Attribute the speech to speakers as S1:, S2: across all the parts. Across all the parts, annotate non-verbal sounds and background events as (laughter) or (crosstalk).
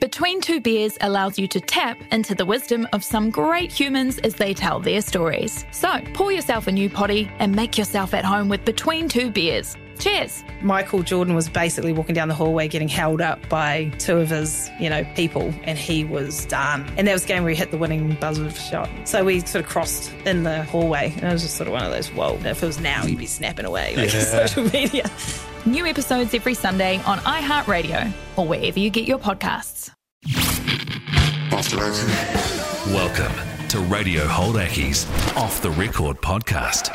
S1: Between Two Beers allows you to tap into the wisdom of some great humans as they tell their stories. So pour yourself a new potty and make yourself at home with Between Two Beers. Cheers.
S2: Michael Jordan was basically walking down the hallway getting held up by two of his, you know, people, and he was done. And that was the game where he hit the winning buzzer shot. So we sort of crossed in the hallway, and it was just sort of one of those, whoa, if it was now, you'd be snapping away like (laughs)
S3: Yeah.
S2: social media.
S1: New episodes every Sunday on iHeartRadio or wherever you get your podcasts.
S4: Welcome to Radio Hauraki's Off the Record podcast.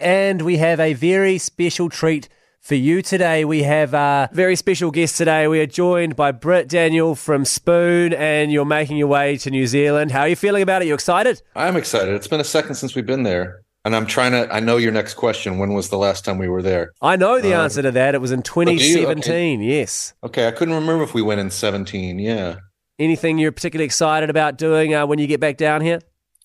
S3: And we have a very special treat for you today. We have a very special guest today. We are joined by Britt Daniel from Spoon, and you're making your way to New Zealand. How are you feeling about it? You excited?
S5: I'm excited. It's been a second since we've been there. And I'm trying to, I know your next question. When was the last time we were there?
S3: I know the
S5: Um,
S3: answer to that. It was in
S5: do you?
S3: 2017. Yes.
S5: Okay, I couldn't remember if we went in 17. Yeah.
S3: Anything you're particularly excited about doing uh, when you get back down here?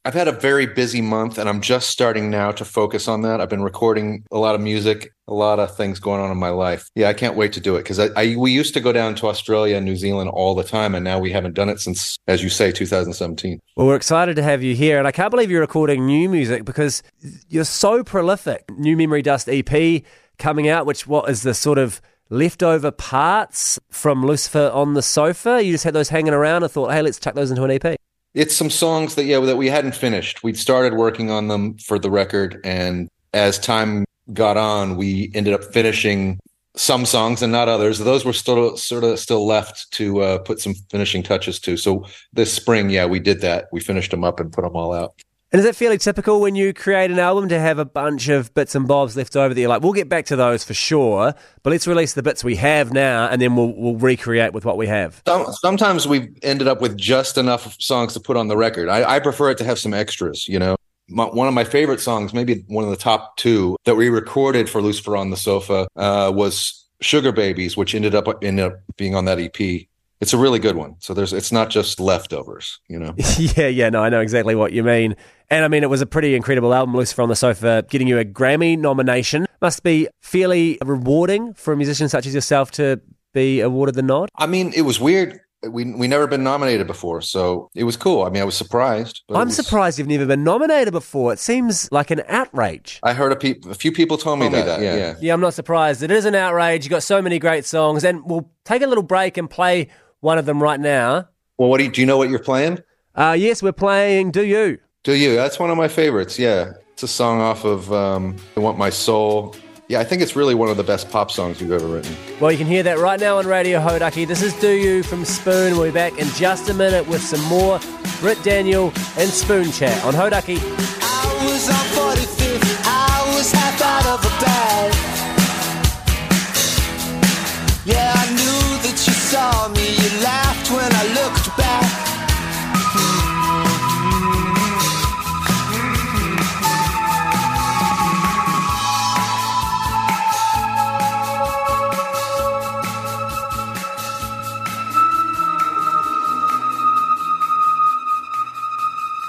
S5: I've had a very busy month and I'm just starting now to focus on that. I've been recording a lot of music, a lot of things going on in my life. Yeah, I can't wait to do it because I, I we used to go down to Australia and New Zealand all the time, and now we haven't done it since, as you say, 2017.
S3: Well, we're excited to have you here, and I can't believe you're recording new music because you're so prolific. New Memory Dust EP coming out, which what is the sort of leftover parts from Lucifer on the sofa? You just had those hanging around and thought, hey, let's chuck those into an EP.
S5: It's some songs that yeah that we hadn't finished. We'd started working on them for the record, and as time got on, we ended up finishing some songs and not others. Those were still sort of still left to uh, put some finishing touches to. So this spring, yeah, we did that. We finished them up and put them all out.
S3: And is it fairly typical when you create an album to have a bunch of bits and bobs left over that you're like, we'll get back to those for sure, but let's release the bits we have now and then we'll, we'll recreate with what we have?
S5: Sometimes we've ended up with just enough songs to put on the record. I, I prefer it to have some extras, you know. My, one of my favorite songs, maybe one of the top two that we recorded for Lucifer on the Sofa, uh, was "Sugar Babies," which ended up ended up being on that EP. It's a really good one. So there's, it's not just leftovers, you know. (laughs)
S3: yeah, yeah, no, I know exactly what you mean. And I mean, it was a pretty incredible album, Lucifer on the Sofa, getting you a Grammy nomination. Must be fairly rewarding for a musician such as yourself to be awarded the nod.
S5: I mean, it was weird. We we never been nominated before, so it was cool. I mean, I was surprised. but
S3: I'm
S5: was-
S3: surprised you've never been nominated before. It seems like an outrage.
S5: I heard a, peop a few people told me, that. yeah. yeah.
S3: Yeah, I'm not surprised. It is an outrage. You've got so many great songs, and we'll take a little break and play one of them right now.
S5: Well, what do you, do you know? What you're playing?
S3: Uh, yes, we're playing Do You.
S5: Do you? That's one of my favorites. Yeah, it's a song off of um, "I Want My Soul." Yeah, I think it's really one of the best pop songs you've ever written.
S3: Well, you can hear that right now on Radio Hauraki. This is Do You from Spoon. We'll be back in just a minute with some more Britt Daniel and Spoon Chat on
S6: Hauraki.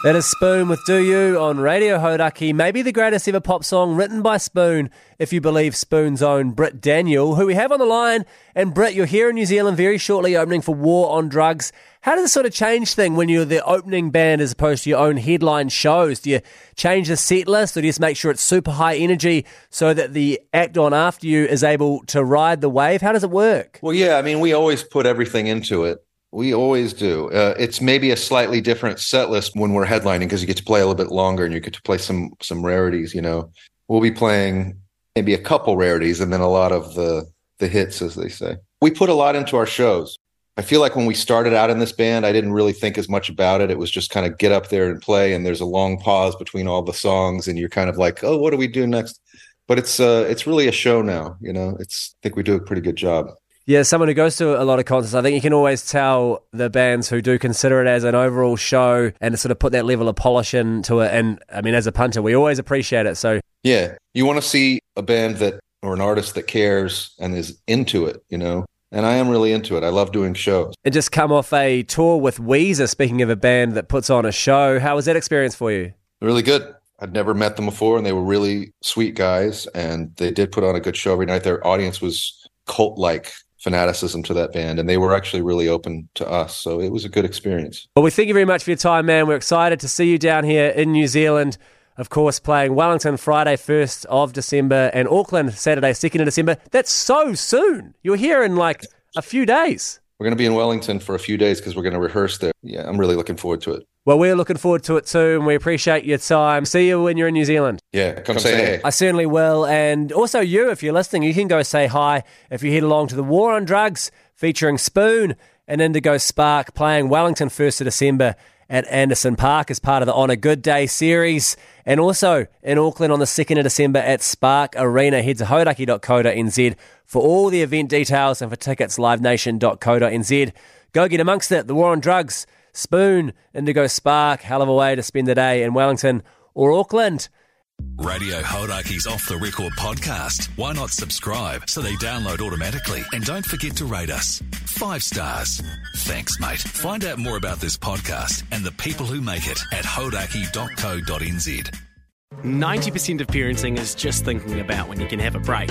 S6: That
S3: is Spoon with Do You on Radio Hauraki. Maybe the greatest ever pop song written by Spoon, if you believe Spoon's own Britt Daniel, who we have on the line. And Britt, you're here in New Zealand very shortly, opening for War on Drugs. How does this sort of change thing when you're the opening band as opposed to your own headline shows? Do you change the set list or do you just make sure it's super high energy so that the act on after you is able to ride the wave? How does it work?
S5: Well, yeah, I mean, we always put everything into it. We always do. Uh, it's maybe a slightly different set list when we're headlining because you get to play a little bit longer and you get to play some some rarities. You know, we'll be playing maybe a couple rarities and then a lot of the the hits, as they say. We put a lot into our shows. I feel like when we started out in this band, I didn't really think as much about it. It was just kind of get up there and play, and there's a long pause between all the songs, and you're kind of like, oh, what do we do next? But it's uh, it's really a show now. You know, it's I think we do a pretty good job.
S3: Yeah, someone who goes to a lot of concerts, I think you can always tell the bands who do consider it as an overall show and to sort of put that level of polish into it. And I mean, as a punter, we always appreciate it. So
S5: Yeah, you want to see a band that or an artist that cares and is into it, you know. And I am really into it. I love doing shows.
S3: And just come off a tour with Weezer. Speaking of a band that puts on a show, how was that experience for you?
S5: Really good. I'd never met them before, and they were really sweet guys. And they did put on a good show every night. Their audience was cult like, fanaticism to that band, and they were actually really open to us. So it was a good experience.
S3: Well, we thank you very much for your time, man. We're excited to see you down here in New Zealand. Of course, playing Wellington Friday, 1st of December, and Auckland Saturday, 2nd of December. That's so soon. You're here in like a few days.
S5: We're going to be in Wellington for a few days because we're going to rehearse there. Yeah, I'm really looking forward to it.
S3: Well, we're looking forward to it too, and we appreciate your time. See you when you're in New Zealand.
S5: Yeah, come, say hey.
S3: I certainly will. And also, you, if you're listening, you can go say hi if you head along to the War on Drugs featuring Spoon and Indigo Spark playing Wellington 1st of December at Anderson Park as part of the On a Good Day series. And also in Auckland on the 2nd of December at Spark Arena. Head to hauraki.co.nz for all the event details and for tickets, livenation.co.nz. Go get amongst it. The War on Drugs, Spoon, Indigo Spark, hell of a way to spend the day in Wellington or Auckland.
S4: Radio Hauraki's Off the Record podcast. Why not subscribe so they download automatically? And don't forget to rate us. Five stars. Thanks, mate. Find out more about this podcast and the people who make it at hauraki.co.nz.
S7: 90% of parenting is just thinking about when you can have a break.